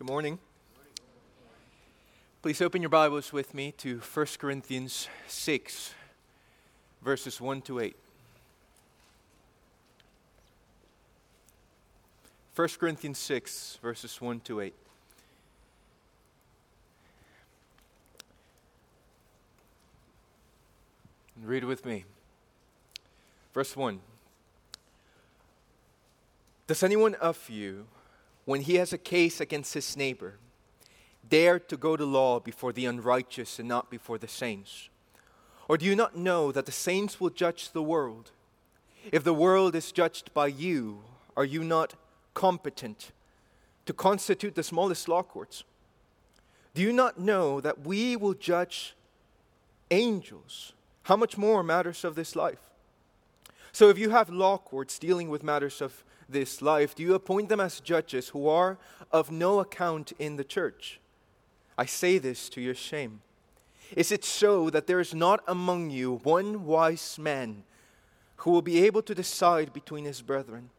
Good morning. Please open your Bibles with me to 1 Corinthians 6, verses 1 to 8. 1 Corinthians 6, verses 1 to 8. And Read with me. Verse 1. Does anyone of you when he has a case against his neighbor, dare to go to law before the unrighteous and not before the saints? Or do you not know that the saints will judge the world? If the world is judged by you, are you not competent to constitute the smallest law courts? Do you not know that we will judge angels? How much more matters of this life? So if you have law courts dealing with matters of this life, do you appoint them as judges who are of no account in the church? I say this to your shame. Is it so that there is not among you one wise man who will be able to decide between his brethren?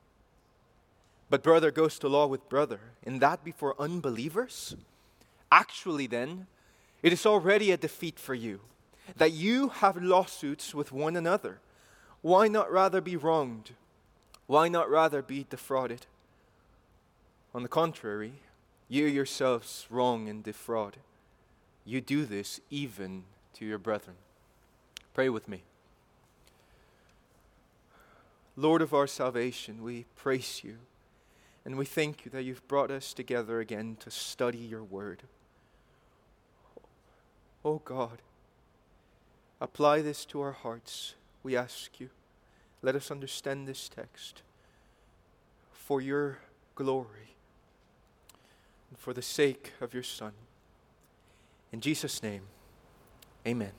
But brother goes to law with brother, and that before unbelievers? Actually, then, it is already a defeat for you that you have lawsuits with one another. Why not rather be wronged? Why not rather be defrauded? On the contrary, you yourselves wrong and defraud. You do this even to your brethren. Pray with me. Lord of our salvation, we praise you and we thank you that you've brought us together again to study your word. Oh God, apply this to our hearts, we ask you. Let us understand this text for your glory and for the sake of your Son. In Jesus' name, amen.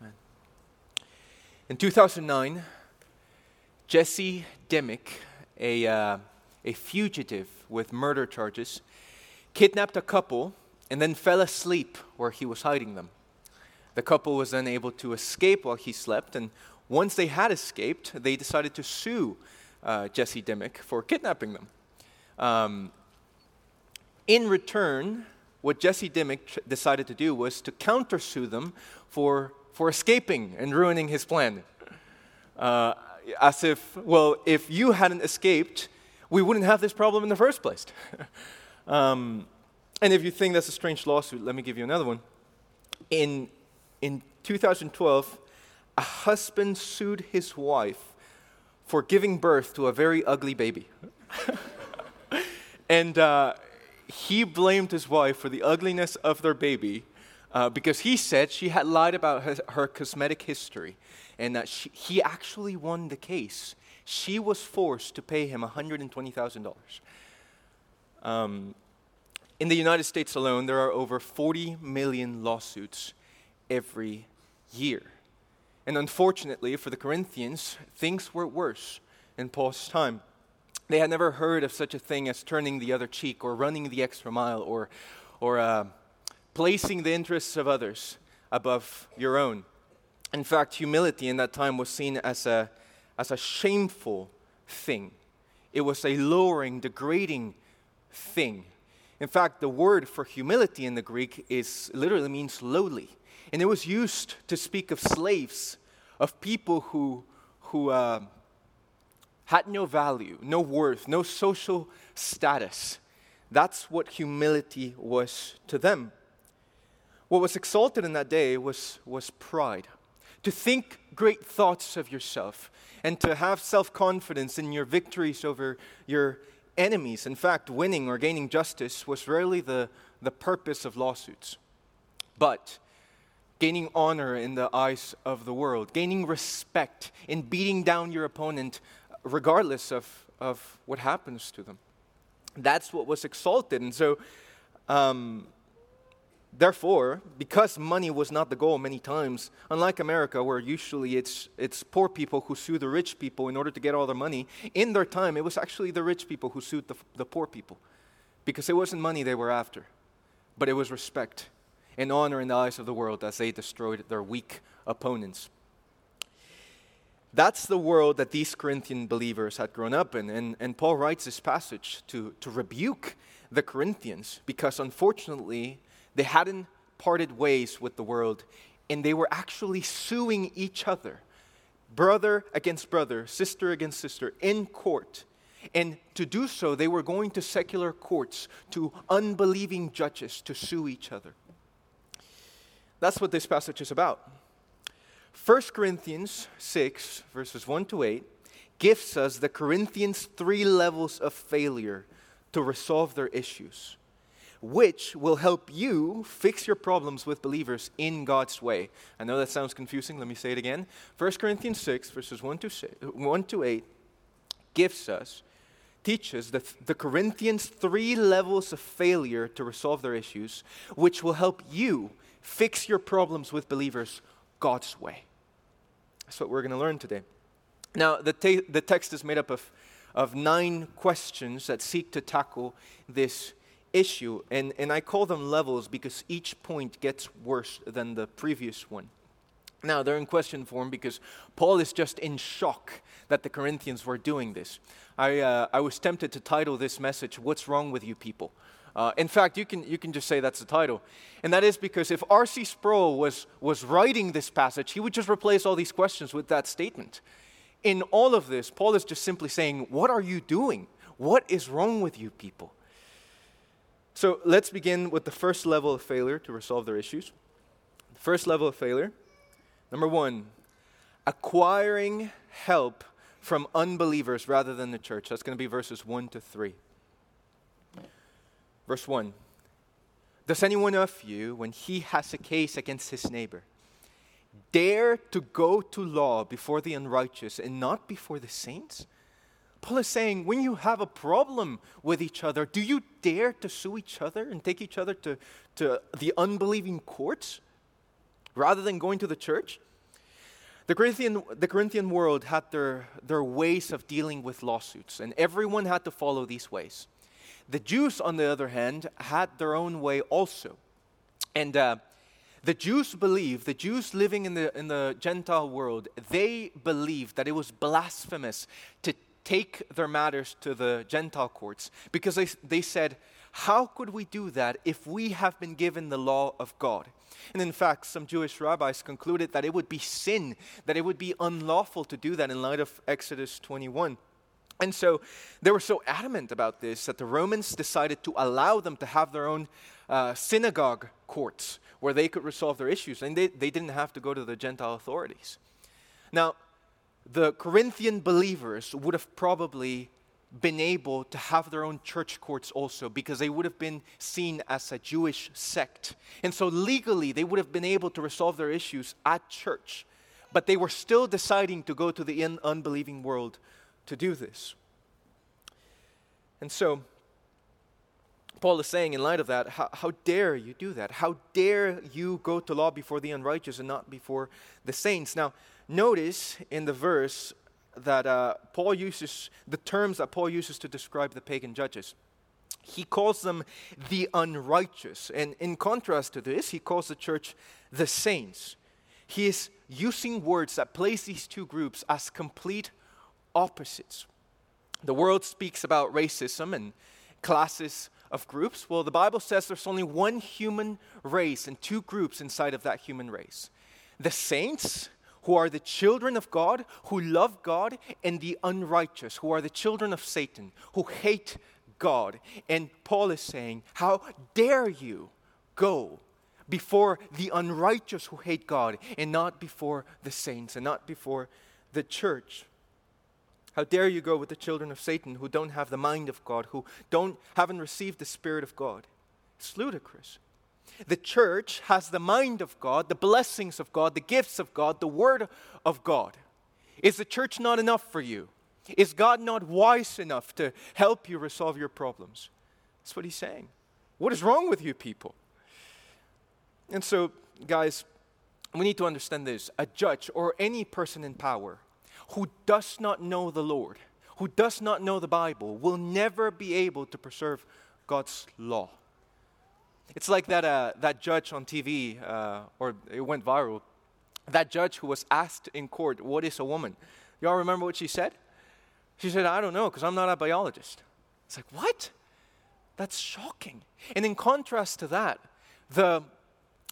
amen. In 2009, Jesse Dimmick, a, uh, a fugitive with murder charges, kidnapped a couple and then fell asleep where he was hiding them. The couple was then able to escape while he slept, and once they had escaped, they decided to sue uh, Jesse Dimmick for kidnapping them. Um, in return, what Jesse Dimmick tr- decided to do was to countersue them for, for escaping and ruining his plan. Uh, as if, well, if you hadn't escaped, we wouldn't have this problem in the first place. um, and if you think that's a strange lawsuit, let me give you another one. In, in 2012, a husband sued his wife for giving birth to a very ugly baby. and uh, he blamed his wife for the ugliness of their baby uh, because he said she had lied about her, her cosmetic history and that she, he actually won the case. She was forced to pay him $120,000. Um, in the United States alone, there are over 40 million lawsuits every year. And unfortunately for the Corinthians, things were worse in Paul's time. They had never heard of such a thing as turning the other cheek or running the extra mile or, or uh, placing the interests of others above your own. In fact, humility in that time was seen as a, as a shameful thing, it was a lowering, degrading thing. In fact, the word for humility in the Greek is literally means lowly. And it was used to speak of slaves, of people who, who uh, had no value, no worth, no social status. That's what humility was to them. What was exalted in that day was, was pride. To think great thoughts of yourself and to have self confidence in your victories over your enemies. In fact, winning or gaining justice was rarely the, the purpose of lawsuits. But gaining honor in the eyes of the world, gaining respect in beating down your opponent regardless of, of what happens to them. That's what was exalted. And so, um, therefore, because money was not the goal many times, unlike America, where usually it's, it's poor people who sue the rich people in order to get all their money, in their time, it was actually the rich people who sued the, the poor people because it wasn't money they were after, but it was respect and honor in the eyes of the world as they destroyed their weak opponents. That's the world that these Corinthian believers had grown up in. And, and Paul writes this passage to, to rebuke the Corinthians because unfortunately they hadn't parted ways with the world and they were actually suing each other, brother against brother, sister against sister, in court. And to do so, they were going to secular courts, to unbelieving judges to sue each other. That's what this passage is about. 1 Corinthians 6, verses 1 to 8, gives us the Corinthians' three levels of failure to resolve their issues, which will help you fix your problems with believers in God's way. I know that sounds confusing. Let me say it again. 1 Corinthians 6, verses 1 to, 1 to 8, gives us, teaches the, the Corinthians' three levels of failure to resolve their issues, which will help you fix your problems with believers God's way. That's what we're going to learn today. Now, the, te- the text is made up of, of nine questions that seek to tackle this issue. And, and I call them levels because each point gets worse than the previous one. Now, they're in question form because Paul is just in shock that the Corinthians were doing this. I, uh, I was tempted to title this message, What's Wrong with You People? Uh, in fact, you can, you can just say that's the title. And that is because if R.C. Sproul was, was writing this passage, he would just replace all these questions with that statement. In all of this, Paul is just simply saying, What are you doing? What is wrong with you people? So let's begin with the first level of failure to resolve their issues. The first level of failure, number one, acquiring help from unbelievers rather than the church. That's going to be verses 1 to 3. Verse 1 Does anyone of you, when he has a case against his neighbor, dare to go to law before the unrighteous and not before the saints? Paul is saying, when you have a problem with each other, do you dare to sue each other and take each other to, to the unbelieving courts rather than going to the church? The Corinthian, the Corinthian world had their, their ways of dealing with lawsuits, and everyone had to follow these ways. The Jews, on the other hand, had their own way also. And uh, the Jews believed, the Jews living in the, in the Gentile world, they believed that it was blasphemous to take their matters to the Gentile courts because they, they said, How could we do that if we have been given the law of God? And in fact, some Jewish rabbis concluded that it would be sin, that it would be unlawful to do that in light of Exodus 21. And so they were so adamant about this that the Romans decided to allow them to have their own uh, synagogue courts where they could resolve their issues. And they, they didn't have to go to the Gentile authorities. Now, the Corinthian believers would have probably been able to have their own church courts also because they would have been seen as a Jewish sect. And so legally, they would have been able to resolve their issues at church. But they were still deciding to go to the un- unbelieving world to do this. And so, Paul is saying, in light of that, how, how, dare you do that? How dare you go to law before the unrighteous and not before the saints? Now, notice in the verse that uh, Paul uses the terms that Paul uses to describe the pagan judges. He calls them the unrighteous. And in contrast to this, he calls the church the saints. He is using words that place these two groups as complete opposites. The world speaks about racism and classes of groups. Well, the Bible says there's only one human race and two groups inside of that human race the saints, who are the children of God, who love God, and the unrighteous, who are the children of Satan, who hate God. And Paul is saying, How dare you go before the unrighteous who hate God, and not before the saints, and not before the church? How dare you go with the children of Satan who don't have the mind of God, who don't, haven't received the Spirit of God? It's ludicrous. The church has the mind of God, the blessings of God, the gifts of God, the Word of God. Is the church not enough for you? Is God not wise enough to help you resolve your problems? That's what he's saying. What is wrong with you people? And so, guys, we need to understand this. A judge or any person in power who does not know the Lord, who does not know the Bible, will never be able to preserve God's law. It's like that, uh, that judge on TV, uh, or it went viral, that judge who was asked in court, What is a woman? Y'all remember what she said? She said, I don't know, because I'm not a biologist. It's like, what? That's shocking. And in contrast to that, the,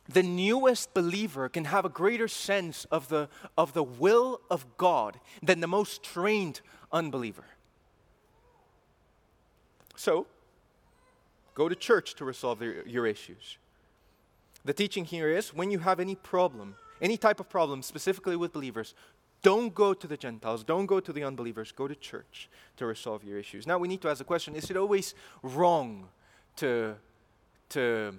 the newest believer can have a greater sense of the, of the will of God than the most trained unbeliever. So, go to church to resolve your, your issues. The teaching here is when you have any problem, any type of problem, specifically with believers, don't go to the Gentiles, don't go to the unbelievers, go to church to resolve your issues. Now we need to ask the question is it always wrong to, to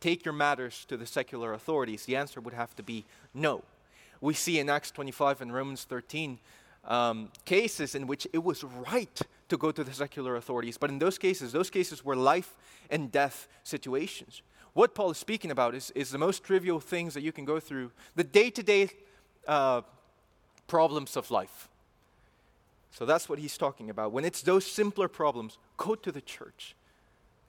take your matters to the secular authorities? The answer would have to be no. We see in Acts 25 and Romans 13 um, cases in which it was right to go to the secular authorities, but in those cases, those cases were life and death situations. What Paul is speaking about is, is the most trivial things that you can go through, the day to day problems of life. So that's what he's talking about. When it's those simpler problems, go to the church.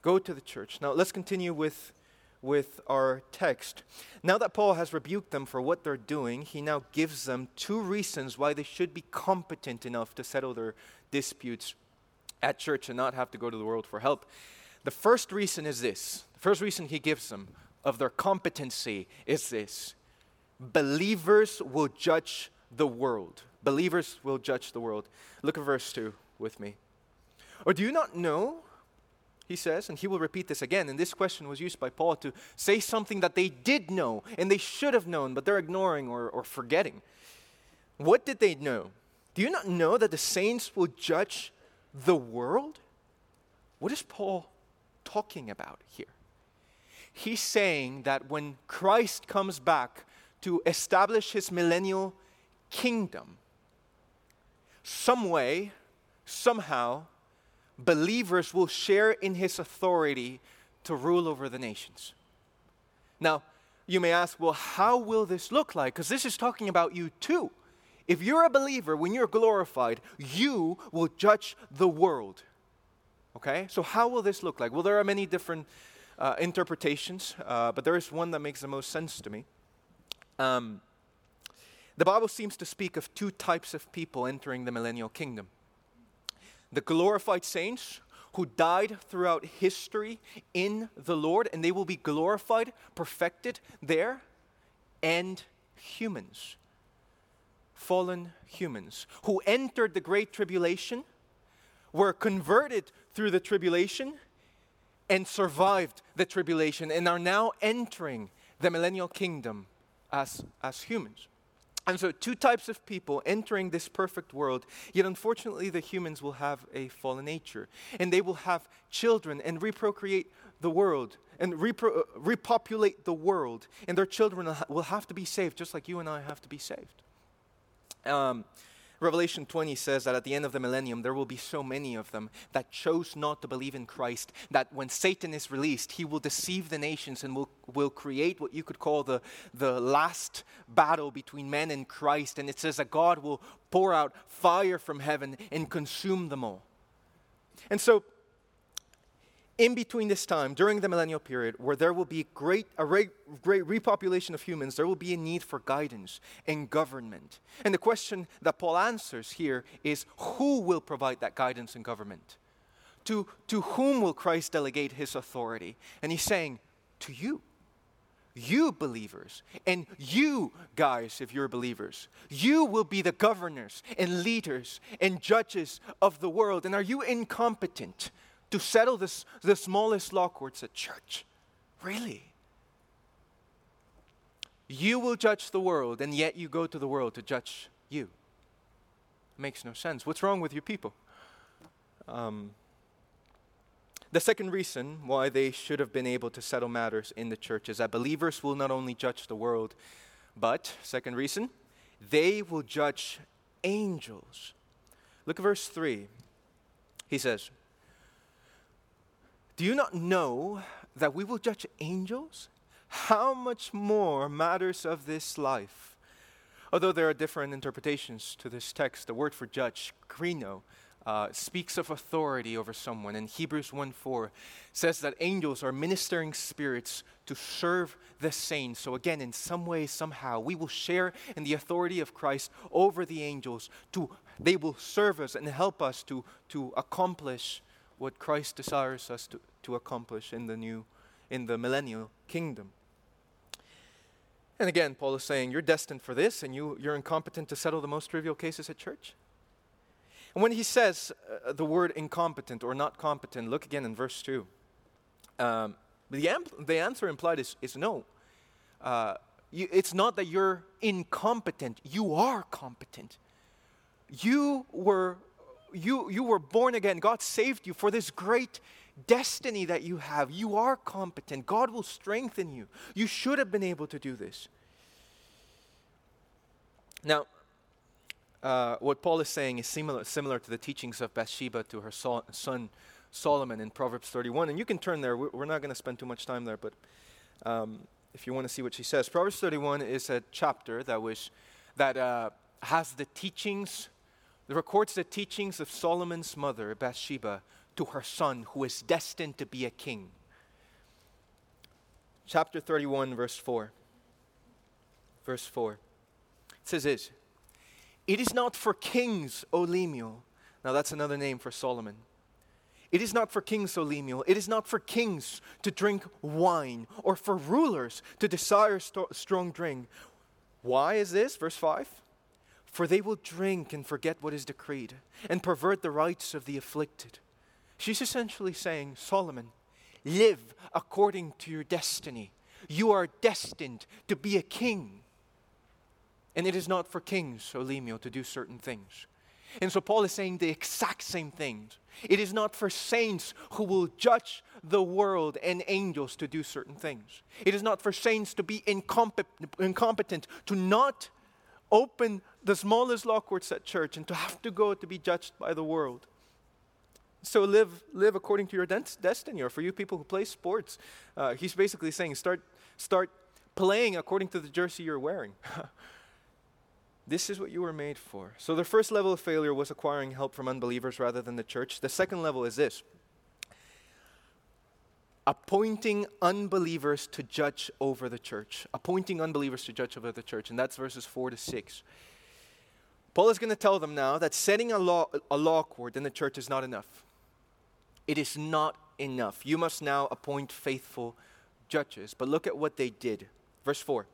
Go to the church. Now let's continue with, with our text. Now that Paul has rebuked them for what they're doing, he now gives them two reasons why they should be competent enough to settle their disputes at church and not have to go to the world for help. The first reason is this the first reason he gives them of their competency is this believers will judge the world. Believers will judge the world. Look at verse 2 with me. Or do you not know? He says, and he will repeat this again. And this question was used by Paul to say something that they did know and they should have known, but they're ignoring or, or forgetting. What did they know? Do you not know that the saints will judge the world? What is Paul talking about here? He's saying that when Christ comes back to establish his millennial kingdom, some way, somehow, believers will share in his authority to rule over the nations. Now, you may ask, well, how will this look like? Because this is talking about you too. If you're a believer, when you're glorified, you will judge the world. Okay? So, how will this look like? Well, there are many different uh, interpretations, uh, but there is one that makes the most sense to me. Um, the Bible seems to speak of two types of people entering the millennial kingdom the glorified saints who died throughout history in the Lord, and they will be glorified, perfected there, and humans, fallen humans, who entered the great tribulation, were converted through the tribulation, and survived the tribulation, and are now entering the millennial kingdom as, as humans. And so, two types of people entering this perfect world, yet unfortunately, the humans will have a fallen nature. And they will have children and reprocreate the world and repro- uh, repopulate the world. And their children will have to be saved, just like you and I have to be saved. Um, Revelation 20 says that at the end of the millennium, there will be so many of them that chose not to believe in Christ that when Satan is released, he will deceive the nations and will, will create what you could call the, the last battle between men and Christ. And it says that God will pour out fire from heaven and consume them all. And so, in between this time, during the millennial period, where there will be great, a re, great repopulation of humans, there will be a need for guidance and government. And the question that Paul answers here is who will provide that guidance and government? To, to whom will Christ delegate his authority? And he's saying, to you. You believers, and you guys, if you're believers, you will be the governors and leaders and judges of the world. And are you incompetent? To settle this, the smallest law courts at church. Really? You will judge the world, and yet you go to the world to judge you. Makes no sense. What's wrong with you people? Um, the second reason why they should have been able to settle matters in the church is that believers will not only judge the world, but, second reason, they will judge angels. Look at verse 3. He says, do you not know that we will judge angels? How much more matters of this life? Although there are different interpretations to this text, the word for judge, krino, uh, speaks of authority over someone. And Hebrews 1 4 says that angels are ministering spirits to serve the saints. So, again, in some way, somehow, we will share in the authority of Christ over the angels. To, they will serve us and help us to, to accomplish what Christ desires us to, to accomplish in the new, in the millennial kingdom. And again, Paul is saying, You're destined for this, and you, you're incompetent to settle the most trivial cases at church. And when he says uh, the word incompetent or not competent, look again in verse 2. Um, the, amp- the answer implied is, is no. Uh, you, it's not that you're incompetent, you are competent. You were, you, you were born again. God saved you for this great destiny that you have. You are competent. God will strengthen you. You should have been able to do this. Now, uh, what Paul is saying is similar, similar to the teachings of Bathsheba to her so- son Solomon in Proverbs 31. And you can turn there. We're not going to spend too much time there, but um, if you want to see what she says, Proverbs 31 is a chapter that was that uh, has the teachings, records the teachings of Solomon's mother Bathsheba to her son, who is destined to be a king. Chapter 31, verse 4. Verse 4. It says this. It is not for kings, O Lemuel. Now that's another name for Solomon. It is not for kings, O Lemuel. It is not for kings to drink wine or for rulers to desire st- strong drink. Why is this? Verse 5 For they will drink and forget what is decreed and pervert the rights of the afflicted. She's essentially saying, Solomon, live according to your destiny. You are destined to be a king. And it is not for kings, O Lemuel, to do certain things. And so Paul is saying the exact same things. It is not for saints who will judge the world and angels to do certain things. It is not for saints to be incompetent, incompetent to not open the smallest law courts at church and to have to go to be judged by the world. So live, live according to your destiny. Or for you people who play sports, uh, he's basically saying start, start playing according to the jersey you're wearing. This is what you were made for. So the first level of failure was acquiring help from unbelievers rather than the church. The second level is this appointing unbelievers to judge over the church. Appointing unbelievers to judge over the church. And that's verses 4 to 6. Paul is going to tell them now that setting a law, a law court in the church is not enough. It is not enough. You must now appoint faithful judges. But look at what they did. Verse 4.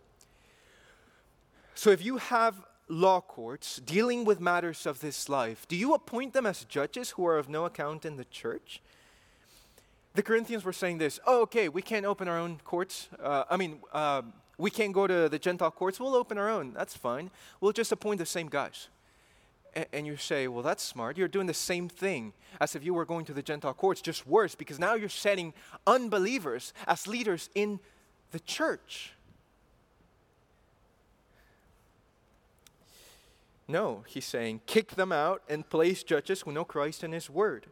So if you have law courts dealing with matters of this life, do you appoint them as judges who are of no account in the church? The Corinthians were saying this oh, okay, we can't open our own courts. Uh, I mean, uh, we can't go to the Gentile courts. We'll open our own. That's fine. We'll just appoint the same guys. And you say, well, that's smart. You're doing the same thing as if you were going to the Gentile courts, just worse, because now you're setting unbelievers as leaders in the church. No, he's saying, kick them out and place judges who know Christ and his word.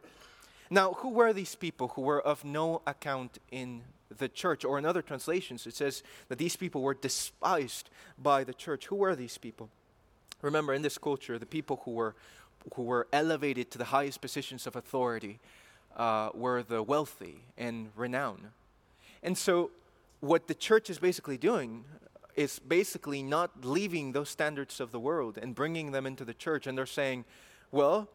Now, who were these people who were of no account in the church? Or in other translations, it says that these people were despised by the church. Who were these people? Remember, in this culture, the people who were, who were elevated to the highest positions of authority uh, were the wealthy and renowned. And so, what the church is basically doing is basically not leaving those standards of the world and bringing them into the church. And they're saying, well,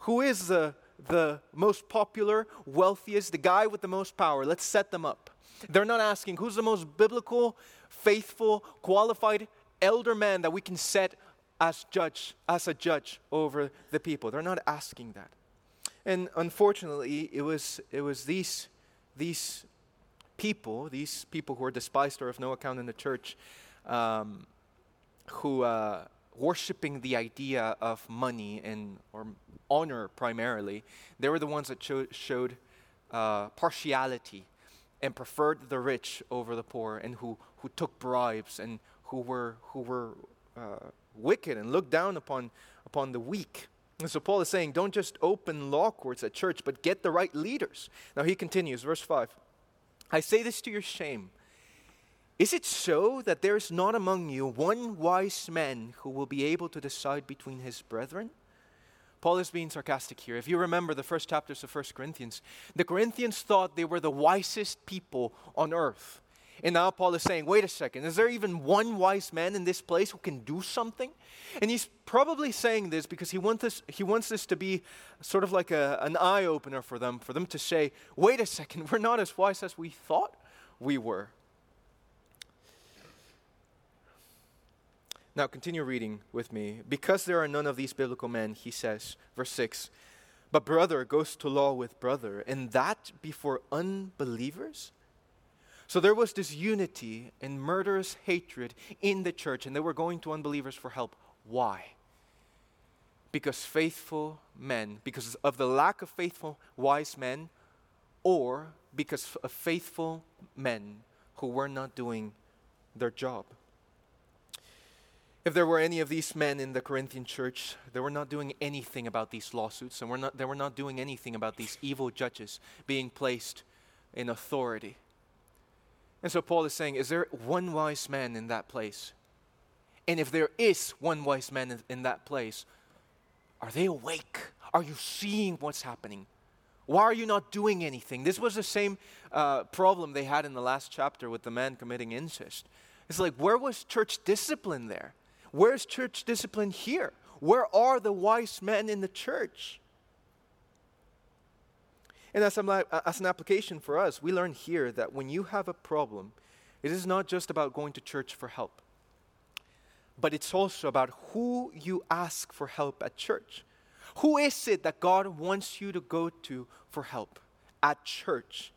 who is the, the most popular, wealthiest, the guy with the most power? Let's set them up. They're not asking who's the most biblical, faithful, qualified elder man that we can set as judge, as a judge over the people. They're not asking that. And unfortunately, it was, it was these, these people, these people who are despised or of no account in the church, um, who uh, worshiping the idea of money and or honor primarily, they were the ones that cho- showed uh, partiality and preferred the rich over the poor, and who, who took bribes and who were who were uh, wicked and looked down upon upon the weak. And so Paul is saying, don't just open law courts at church, but get the right leaders. Now he continues, verse five. I say this to your shame. Is it so that there is not among you one wise man who will be able to decide between his brethren? Paul is being sarcastic here. If you remember the first chapters of 1 Corinthians, the Corinthians thought they were the wisest people on earth. And now Paul is saying, wait a second, is there even one wise man in this place who can do something? And he's probably saying this because he, want this, he wants this to be sort of like a, an eye opener for them, for them to say, wait a second, we're not as wise as we thought we were. Now, continue reading with me. Because there are none of these biblical men, he says, verse 6, but brother goes to law with brother, and that before unbelievers? So there was this unity and murderous hatred in the church, and they were going to unbelievers for help. Why? Because faithful men, because of the lack of faithful, wise men, or because of faithful men who were not doing their job. If there were any of these men in the Corinthian church, they were not doing anything about these lawsuits, and were not, they were not doing anything about these evil judges being placed in authority. And so Paul is saying, Is there one wise man in that place? And if there is one wise man in, in that place, are they awake? Are you seeing what's happening? Why are you not doing anything? This was the same uh, problem they had in the last chapter with the man committing incest. It's like, where was church discipline there? Where's church discipline here? Where are the wise men in the church? And as, uh, as an application for us, we learn here that when you have a problem, it is not just about going to church for help, but it's also about who you ask for help at church. Who is it that God wants you to go to for help at church?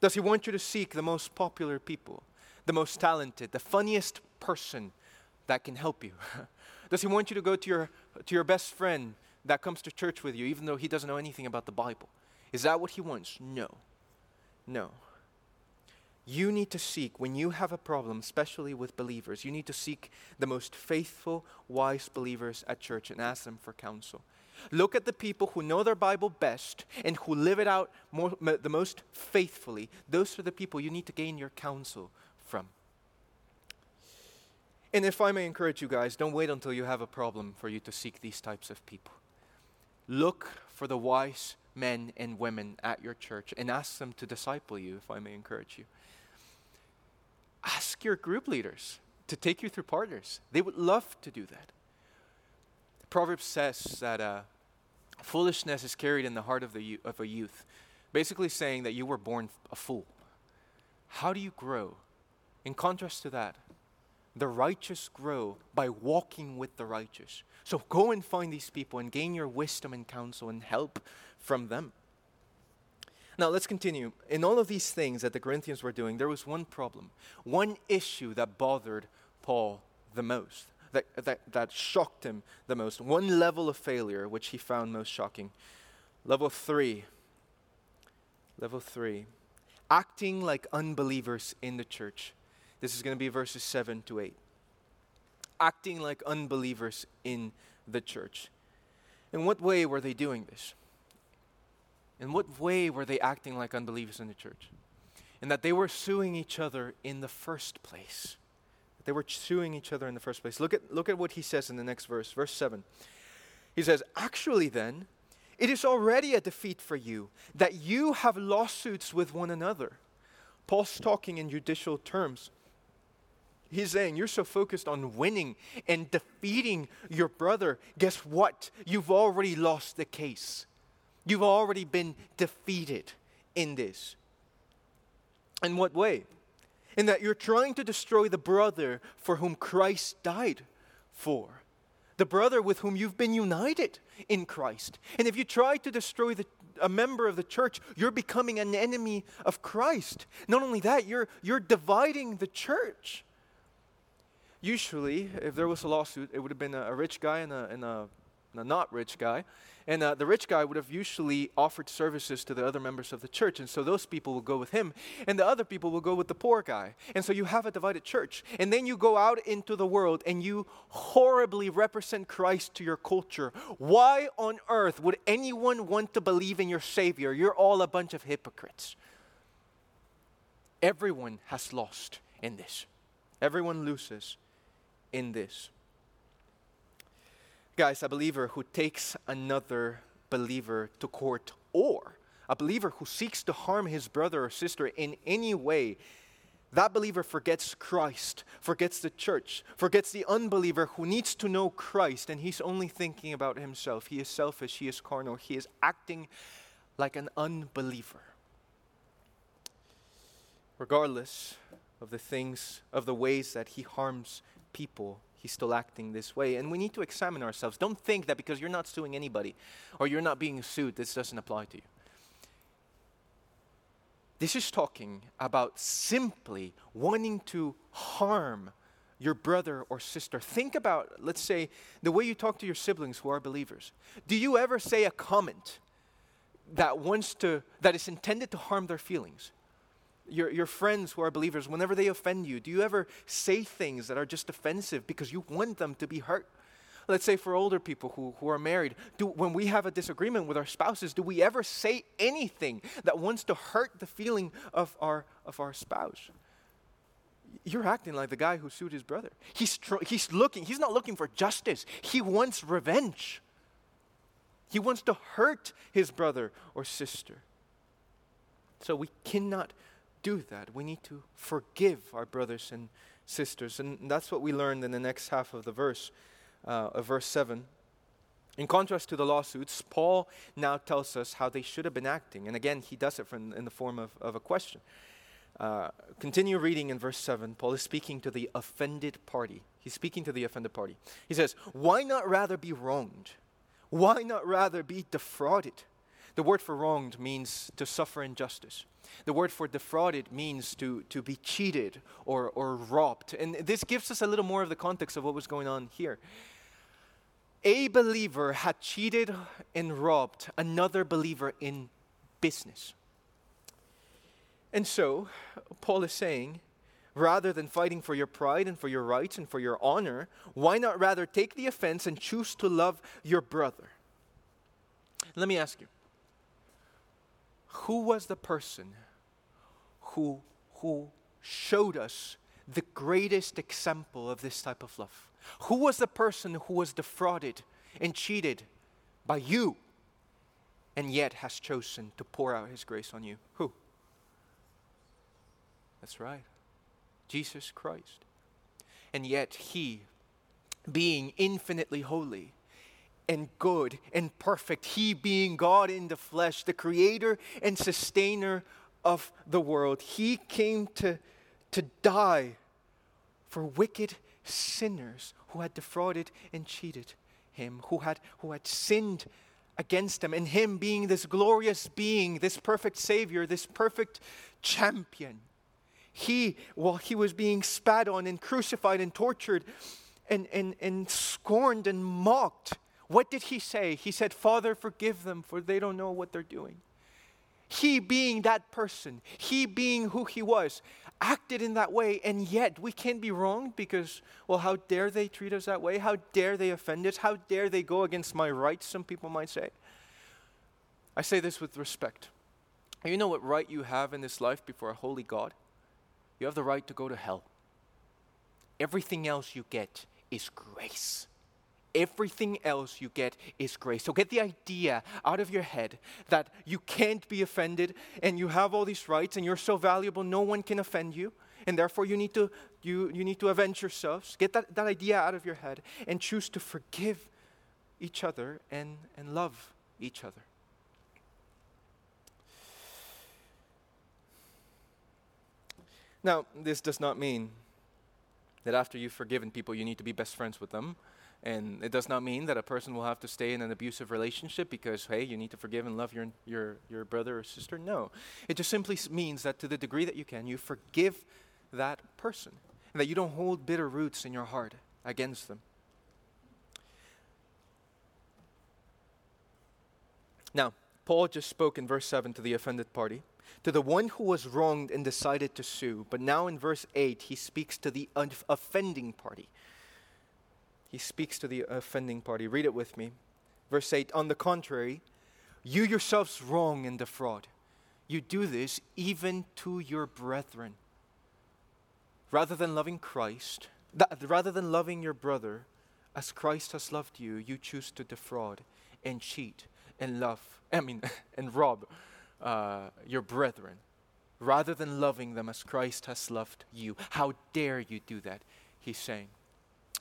Does He want you to seek the most popular people, the most talented, the funniest person that can help you? Does He want you to go to your, to your best friend that comes to church with you, even though he doesn't know anything about the Bible? Is that what He wants? No. No. You need to seek, when you have a problem, especially with believers, you need to seek the most faithful, wise believers at church and ask them for counsel. Look at the people who know their Bible best and who live it out more, the most faithfully. Those are the people you need to gain your counsel from. And if I may encourage you guys, don't wait until you have a problem for you to seek these types of people. Look for the wise men and women at your church and ask them to disciple you, if I may encourage you. Ask your group leaders to take you through partners. They would love to do that. Proverbs says that uh, foolishness is carried in the heart of, the, of a youth, basically saying that you were born a fool. How do you grow? In contrast to that, the righteous grow by walking with the righteous. So go and find these people and gain your wisdom and counsel and help from them. Now let's continue. In all of these things that the Corinthians were doing, there was one problem, one issue that bothered Paul the most, that, that, that shocked him the most, one level of failure which he found most shocking. Level three. Level three. Acting like unbelievers in the church. This is going to be verses 7 to 8. Acting like unbelievers in the church. In what way were they doing this? In what way were they acting like unbelievers in the church? In that they were suing each other in the first place. They were suing each other in the first place. Look at, look at what he says in the next verse, verse 7. He says, Actually, then, it is already a defeat for you that you have lawsuits with one another. Paul's talking in judicial terms. He's saying you're so focused on winning and defeating your brother. Guess what? You've already lost the case. You've already been defeated in this. In what way? In that you're trying to destroy the brother for whom Christ died for. The brother with whom you've been united in Christ. And if you try to destroy the, a member of the church, you're becoming an enemy of Christ. Not only that, you're, you're dividing the church usually, if there was a lawsuit, it would have been a, a rich guy and a, and a, and a not rich guy. And uh, the rich guy would have usually offered services to the other members of the church. And so those people will go with him. And the other people will go with the poor guy. And so you have a divided church. And then you go out into the world and you horribly represent Christ to your culture. Why on earth would anyone want to believe in your Savior? You're all a bunch of hypocrites. Everyone has lost in this, everyone loses in this. Guys, a believer who takes another believer to court or a believer who seeks to harm his brother or sister in any way, that believer forgets Christ, forgets the church, forgets the unbeliever who needs to know Christ, and he's only thinking about himself. He is selfish, he is carnal, he is acting like an unbeliever. Regardless of the things, of the ways that he harms people, he's still acting this way. And we need to examine ourselves. Don't think that because you're not suing anybody or you're not being sued, this doesn't apply to you. This is talking about simply wanting to harm your brother or sister. Think about, let's say, the way you talk to your siblings who are believers. Do you ever say a comment that wants to that is intended to harm their feelings? Your, your friends who are believers, whenever they offend you, do you ever say things that are just offensive because you want them to be hurt? let's say for older people who, who are married, do, when we have a disagreement with our spouses, do we ever say anything that wants to hurt the feeling of our, of our spouse? You're acting like the guy who sued his brother. He's, tr- he's looking, he's not looking for justice. He wants revenge. He wants to hurt his brother or sister. So we cannot do that. We need to forgive our brothers and sisters. And that's what we learned in the next half of the verse uh, of verse 7. In contrast to the lawsuits, Paul now tells us how they should have been acting. And again, he does it from, in the form of, of a question. Uh, continue reading in verse 7. Paul is speaking to the offended party. He's speaking to the offended party. He says, Why not rather be wronged? Why not rather be defrauded? The word for wronged means to suffer injustice. The word for defrauded means to, to be cheated or, or robbed. And this gives us a little more of the context of what was going on here a believer had cheated and robbed another believer in business. And so, Paul is saying, rather than fighting for your pride and for your rights and for your honor, why not rather take the offense and choose to love your brother? Let me ask you who was the person who, who showed us the greatest example of this type of love? Who was the person who was defrauded and cheated by you and yet has chosen to pour out his grace on you? Who? That's right. Jesus Christ. And yet he, being infinitely holy, and good and perfect, He being God in the flesh, the creator and sustainer of the world. He came to, to die for wicked sinners who had defrauded and cheated him, who had, who had sinned against him, and him being this glorious being, this perfect Savior, this perfect champion. He, while he was being spat on and crucified and tortured and, and, and scorned and mocked, what did he say? He said, Father, forgive them, for they don't know what they're doing. He being that person, he being who he was, acted in that way, and yet we can't be wrong because, well, how dare they treat us that way? How dare they offend us? How dare they go against my rights, some people might say. I say this with respect. You know what right you have in this life before a holy God? You have the right to go to hell. Everything else you get is grace. Everything else you get is grace. So get the idea out of your head that you can't be offended and you have all these rights and you're so valuable, no one can offend you. And therefore, you need to, you, you need to avenge yourselves. Get that, that idea out of your head and choose to forgive each other and, and love each other. Now, this does not mean that after you've forgiven people, you need to be best friends with them and it does not mean that a person will have to stay in an abusive relationship because, hey, you need to forgive and love your, your, your brother or sister. No. It just simply means that to the degree that you can, you forgive that person and that you don't hold bitter roots in your heart against them. Now, Paul just spoke in verse 7 to the offended party, to the one who was wronged and decided to sue. But now in verse 8, he speaks to the offending party he speaks to the offending party. Read it with me. Verse 8 On the contrary, you yourselves wrong and defraud. You do this even to your brethren. Rather than loving Christ, rather than loving your brother, as Christ has loved you, you choose to defraud and cheat and love, I mean, and rob uh, your brethren rather than loving them as Christ has loved you. How dare you do that? He's saying.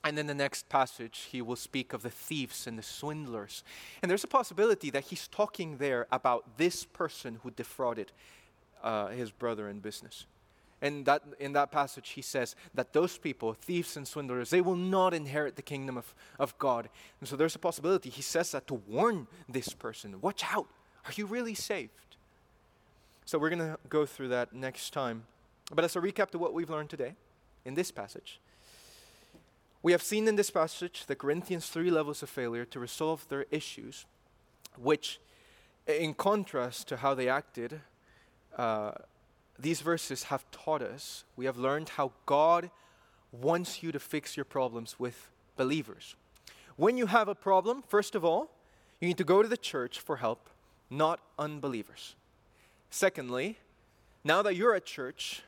And in the next passage, he will speak of the thieves and the swindlers. And there's a possibility that he's talking there about this person who defrauded uh, his brother in business. And that, in that passage, he says that those people, thieves and swindlers, they will not inherit the kingdom of, of God. And so there's a possibility. He says that to warn this person watch out. Are you really saved? So we're going to go through that next time. But as a recap to what we've learned today in this passage, we have seen in this passage the Corinthians' three levels of failure to resolve their issues, which, in contrast to how they acted, uh, these verses have taught us, we have learned how God wants you to fix your problems with believers. When you have a problem, first of all, you need to go to the church for help, not unbelievers. Secondly, now that you're at church,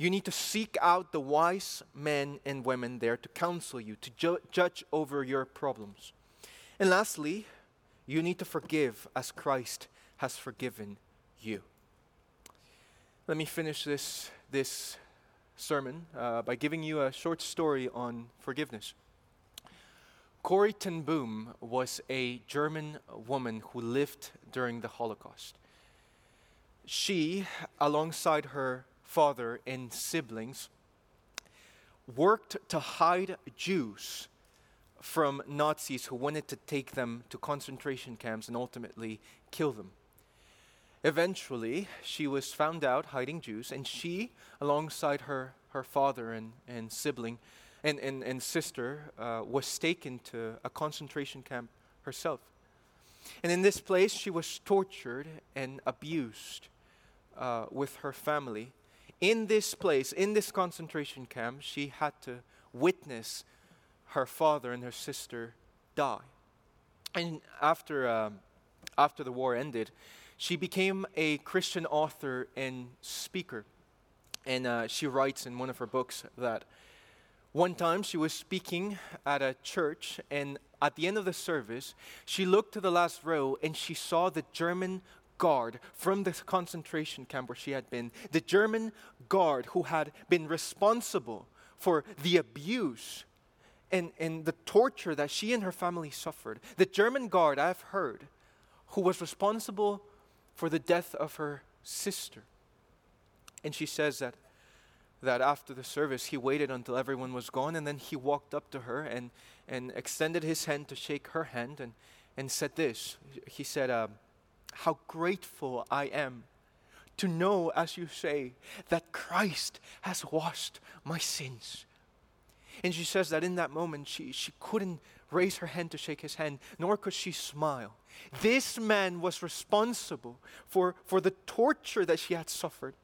you need to seek out the wise men and women there to counsel you, to ju- judge over your problems. And lastly, you need to forgive as Christ has forgiven you. Let me finish this, this sermon uh, by giving you a short story on forgiveness. Corrie ten Boom was a German woman who lived during the Holocaust. She, alongside her father and siblings, worked to hide Jews from Nazis who wanted to take them to concentration camps and ultimately kill them. Eventually, she was found out hiding Jews, and she, alongside her, her father and, and sibling and, and, and sister, uh, was taken to a concentration camp herself. And in this place, she was tortured and abused uh, with her family. In this place, in this concentration camp, she had to witness her father and her sister die. And after, um, after the war ended, she became a Christian author and speaker. And uh, she writes in one of her books that one time she was speaking at a church, and at the end of the service, she looked to the last row and she saw the German guard from the concentration camp where she had been, the German guard who had been responsible for the abuse and, and the torture that she and her family suffered. The German guard, I've heard, who was responsible for the death of her sister. And she says that, that after the service, he waited until everyone was gone, and then he walked up to her and, and extended his hand to shake her hand and, and said this. He said, uh, How grateful I am to know, as you say, that Christ has washed my sins. And she says that in that moment, she, she couldn't raise her hand to shake his hand, nor could she smile. This man was responsible for, for the torture that she had suffered.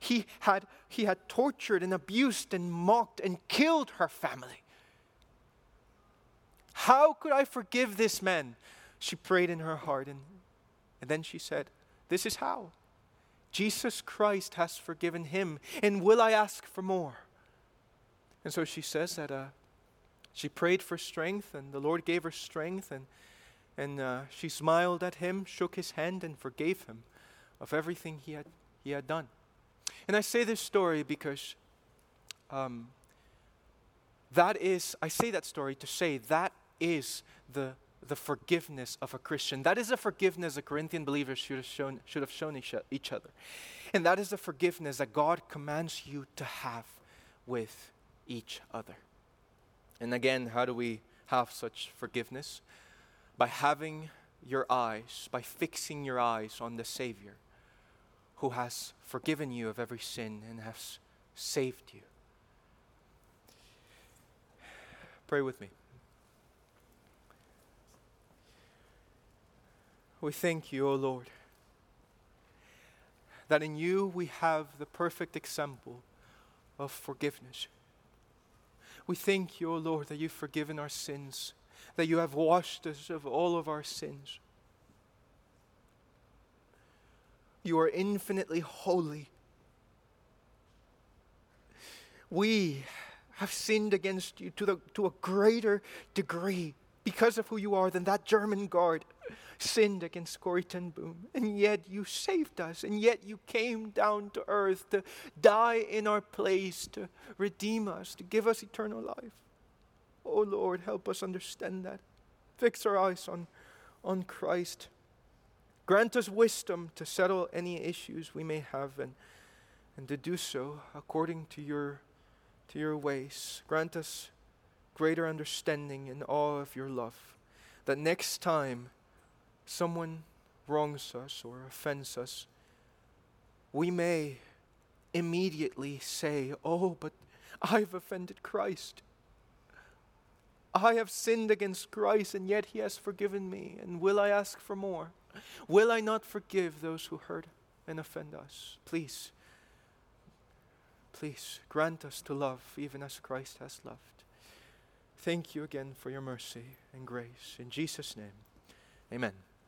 He had, he had tortured and abused and mocked and killed her family. How could I forgive this man? She prayed in her heart. And, and then she said, This is how. Jesus Christ has forgiven him. And will I ask for more? And so she says that uh, she prayed for strength, and the Lord gave her strength, and, and uh, she smiled at him, shook his hand, and forgave him of everything he had, he had done. And I say this story because um, that is, I say that story to say that is the, the forgiveness of a Christian. That is a forgiveness the Corinthian believers should have shown, should have shown each, each other. And that is the forgiveness that God commands you to have with each other. And again, how do we have such forgiveness? By having your eyes, by fixing your eyes on the Savior who has forgiven you of every sin and has saved you. Pray with me. We thank you, O Lord, that in you we have the perfect example of forgiveness. We thank you, O Lord, that you've forgiven our sins, that you have washed us of all of our sins. You are infinitely holy. We have sinned against you to, the, to a greater degree because of who you are than that German guard sinned against Corrie ten Boom. And yet you saved us, and yet you came down to earth to die in our place, to redeem us, to give us eternal life. Oh Lord, help us understand that. Fix our eyes on, on Christ. Grant us wisdom to settle any issues we may have and, and to do so according to your, to your ways. Grant us greater understanding and awe of your love. That next time someone wrongs us or offends us, we may immediately say, Oh, but I've offended Christ. I have sinned against Christ, and yet He has forgiven me. And will I ask for more? Will I not forgive those who hurt and offend us? Please, please grant us to love even as Christ has loved. Thank you again for your mercy and grace. In Jesus' name, amen.